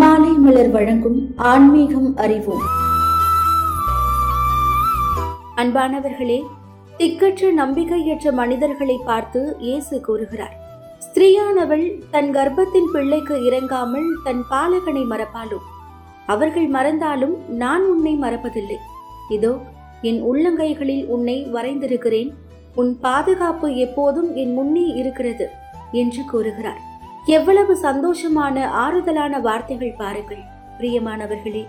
மாலை மலர் வழங்கும் ஆன்மீகம் அறிவோம். அன்பானவர்களே திக்கற்ற நம்பிக்கையற்ற மனிதர்களை பார்த்து இயேசு கூறுகிறார் ஸ்திரீயானவள் தன் கர்ப்பத்தின் பிள்ளைக்கு இறங்காமல் தன் பாலகனை மறப்பாலும் அவர்கள் மறந்தாலும் நான் உன்னை மறப்பதில்லை. இதோ என் உள்ளங்கைகளில் உன்னை வரைந்திருக்கிறேன். உன் பாதுகாப்பு எப்போதும் என் முன்னே இருக்கிறது என்று கூறுகிறார். எவ்வளவு சந்தோஷமான ஆறுதலான வார்த்தைகள் பாருங்கள் பிரியமானவர்களே.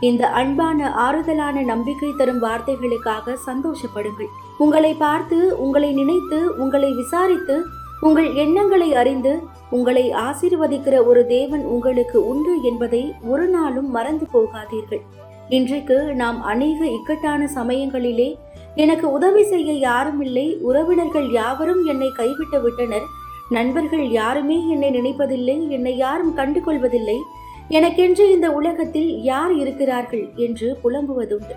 இந்த அன்பான ஆறுதலான நம்பிக்கை தரும் வார்த்தைகளுக்காக சந்தோஷப்படுங்கள். உங்களை பார்த்து உங்களை நினைத்து உங்களை விசாரித்து உங்கள் எண்ணங்களை அறிந்து உங்களை ஆசீர்வதிக்கிற ஒரு தேவன் உங்களுக்கு உண்டு என்பதை ஒரு நாளும் மறந்து போகாதீர்கள். இன்றைக்கு நாம் அநேக இக்கட்டான சமயங்களிலே எனக்கு உதவி செய்ய யாரும் இல்லை உறவினர்கள் யாவரும் என்னை கைவிட்டு விட்டனர். நண்பர்கள் யாருமே என்னை நினைப்பதில்லை என்னை யாரும் கண்டு கொள்வதில்லை எனக்கென்று இந்த உலகத்தில் யார் இருக்கிறார்கள் என்று புலம்புவதுண்டு.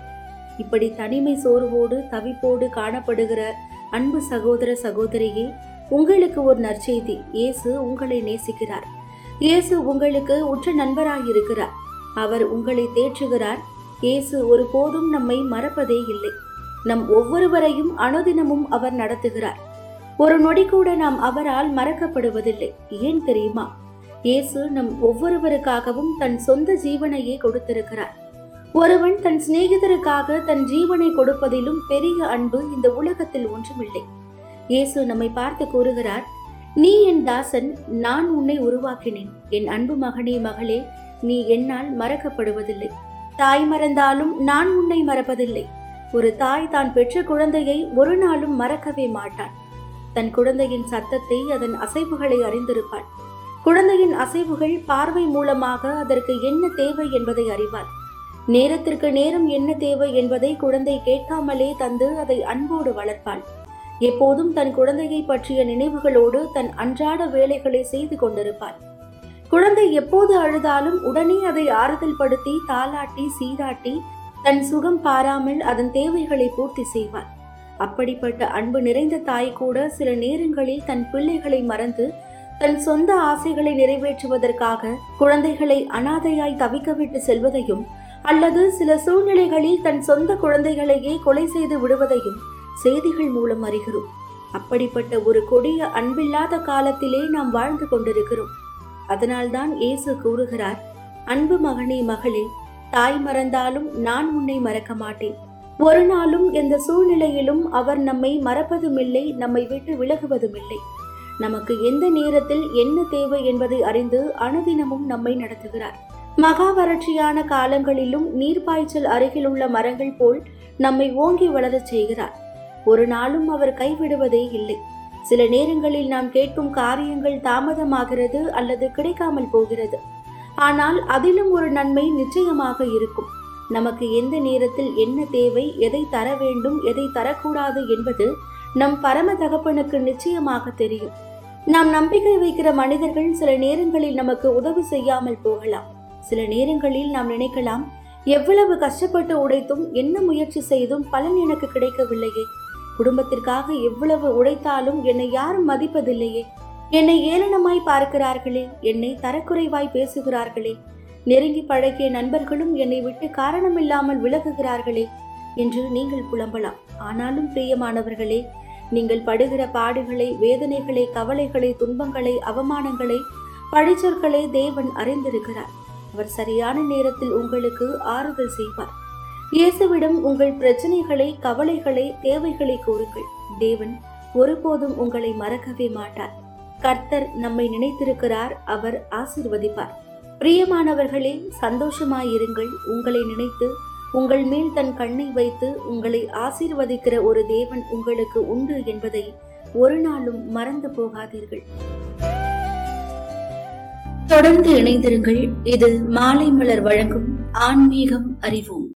இப்படி தனிமை சோர்வோடு தவிப்போடு காணப்படுகிற அன்பு சகோதர சகோதரியே உங்களுக்கு ஒரு நற்செய்தி. இயேசு உங்களை நேசிக்கிறார். இயேசு உங்களுக்கு உற்ற நண்பராயிருக்கிறார். அவர் உங்களை தேற்றுகிறார். இயேசு ஒருபோதும் நம்மை மறப்பதே இல்லை. நம் ஒவ்வொருவரையும் அனுதினமும் அவர் நடத்துகிறார். ஒரு நொடி கூட நாம் அவரால் மறக்கப்படுவதில்லை. ஏன் தெரியுமா? இயேசு நம் ஒவ்வொருவருக்காகவும் தன் சொந்த ஜீவனையே கொடுத்திருக்கிறார். ஒருவன் தன் சிநேகிதருக்காக தன் ஜீவனை கொடுப்பதிலும் பெரிய அன்பு இந்த உலகத்தில் ஒன்றுமில்லை. இயேசு நம்மை பார்த்து கூறுகிறார் நீ என் தாசன் நான் உன்னை உருவாக்கினேன். என் அன்பு மகனே மகளே நீ என்னால் மறக்கப்படுவதில்லை. தாய் மறந்தாலும் நான் உன்னை மறப்பதில்லை. ஒரு தாய் தான் பெற்ற குழந்தையை ஒரு நாளும் மறக்கவே மாட்டான். தன் குழந்தையின் சத்தத்தை அதன் அசைவுகளை அறிந்திருப்பாள். குழந்தையின் அசைவுகள் பார்வை மூலமாக அதற்கு என்ன தேவை என்பதை அறிவாள். நேரத்திற்கு நேரம் என்ன தேவை என்பதை குழந்தை கேட்காமலே தந்து அதை அன்போடு வளர்ப்பாள். எப்போதும் தன் குழந்தையை பற்றிய நினைவுகளோடு தன் அன்றாட வேலைகளை செய்து கொண்டிருப்பாள். குழந்தை எப்போது அழுதாலும் உடனே அதை ஆறுதல் படுத்தி தாளாட்டி சீராட்டி தன் சுகம் பாராமல் அதன் தேவைகளை பூர்த்தி செய்வாள். அப்படிப்பட்ட அன்பு நிறைந்த தாய் கூட சில நேரங்களில் தன் பிள்ளைகளை மறந்து தன் சொந்த ஆசைகளை நிறைவேற்றுவதற்காக குழந்தைகளை அனாதையாய் தவிக்க விட்டு செல்வதையும் அல்லது சில சூழ்நிலைகளில் தன் சொந்த குழந்தைகளையே கொலை செய்து விடுவதையும் செய்திகள் மூலம் அறிகிறோம். அப்படிப்பட்ட ஒரு கொடிய அன்பில்லாத காலத்திலே நாம் வாழ்ந்து கொண்டிருக்கிறோம். அதனால்தான் இயேசு கூறுகிறார் அன்பு மகனே மகளே தாய் மறந்தாலும் நான் உன்னை மறக்க மாட்டேன். ஒரு நாளும் எந்த சூழ்நிலையிலும் அவர் நம்மை மறப்பதுமில்லை நம்மை விட்டு விலகுவதுமில்லை. நமக்கு எந்த நேரத்தில் என்ன தேவை என்பதை அறிந்து அனுதினமும் நம்மை நடத்துகிறார். மகா வறட்சியான காலங்களிலும் நீர்ப்பாய்ச்சல் அருகில் உள்ள மரங்கள் போல் நம்மை ஓங்கி வளரச் செய்கிறார். ஒரு நாளும் அவர் கைவிடுவதே இல்லை. சில நேரங்களில் நாம் கேட்கும் காரியங்கள் தாமதமாகிறது அல்லது கிடைக்காமல் போகிறது. ஆனால் அதிலும் ஒரு நன்மை நிச்சயமாக இருக்கும். நமக்கு எந்த நேரத்தில் என்ன தேவை எதை தர வேண்டும் எதை தரக்கூடாது என்பது நம் பரம தகப்பனுக்கு நிச்சயமாக தெரியும். நாம் நம்பிக்கை வைக்கிற மனிதர்கள் சில நேரங்களில் நமக்கு உதவி செய்யாமல் போகலாம். சில நேரங்களில் நாம் நினைக்கலாம் எவ்வளவு கஷ்டப்பட்டு உடைத்தும் என்ன முயற்சி செய்தும் பலன் எனக்கு கிடைக்கவில்லையே. குடும்பத்திற்காக எவ்வளவு உழைத்தாலும் என்னை யாரும் மதிப்பதில்லையே. என்னை ஏளனமாய் பார்க்கிறார்களே என்னை தரக்குறைவாய் பேசுகிறார்களே. நெருங்கி பழகிய நண்பர்களும் என்னை விட்டு காரணமில்லாமல் விலகுகிறார்களே என்று நீங்கள் புலம்பலாம். ஆனாலும் பிரியமானவர்களே நீங்கள் படுகிற பாடுகளை வேதனைகளை கவலைகளை துன்பங்களை அவமானங்களை பழிச்சொற்களை தேவன் அறிந்திருக்கிறார். அவர் சரியான நேரத்தில் உங்களுக்கு ஆறுதல் செய்வார். இயேசுவிடம் உங்கள் பிரச்சனைகளை கவலைகளை தேவைகளை கூறுங்கள். தேவன் ஒருபோதும் உங்களை மறக்கவே மாட்டார். கர்த்தர் நம்மை நினைத்திருக்கிறார் அவர் ஆசிர்வதிப்பார். பிரியமானவர்களே சந்தோஷமாயிருங்கள். உங்களை நினைத்து உங்கள் மேல் தன் கண்ணை வைத்து உங்களை ஆசீர்வதிக்கிற ஒரு தேவன் உங்களுக்கு உண்டு என்பதை ஒரு நாளும் மறந்து போகாதீர்கள். தொடர்ந்து இணைந்திருங்கள். இது மாலை மலர் வழங்கும் ஆன்மீகம் அறிவோம்.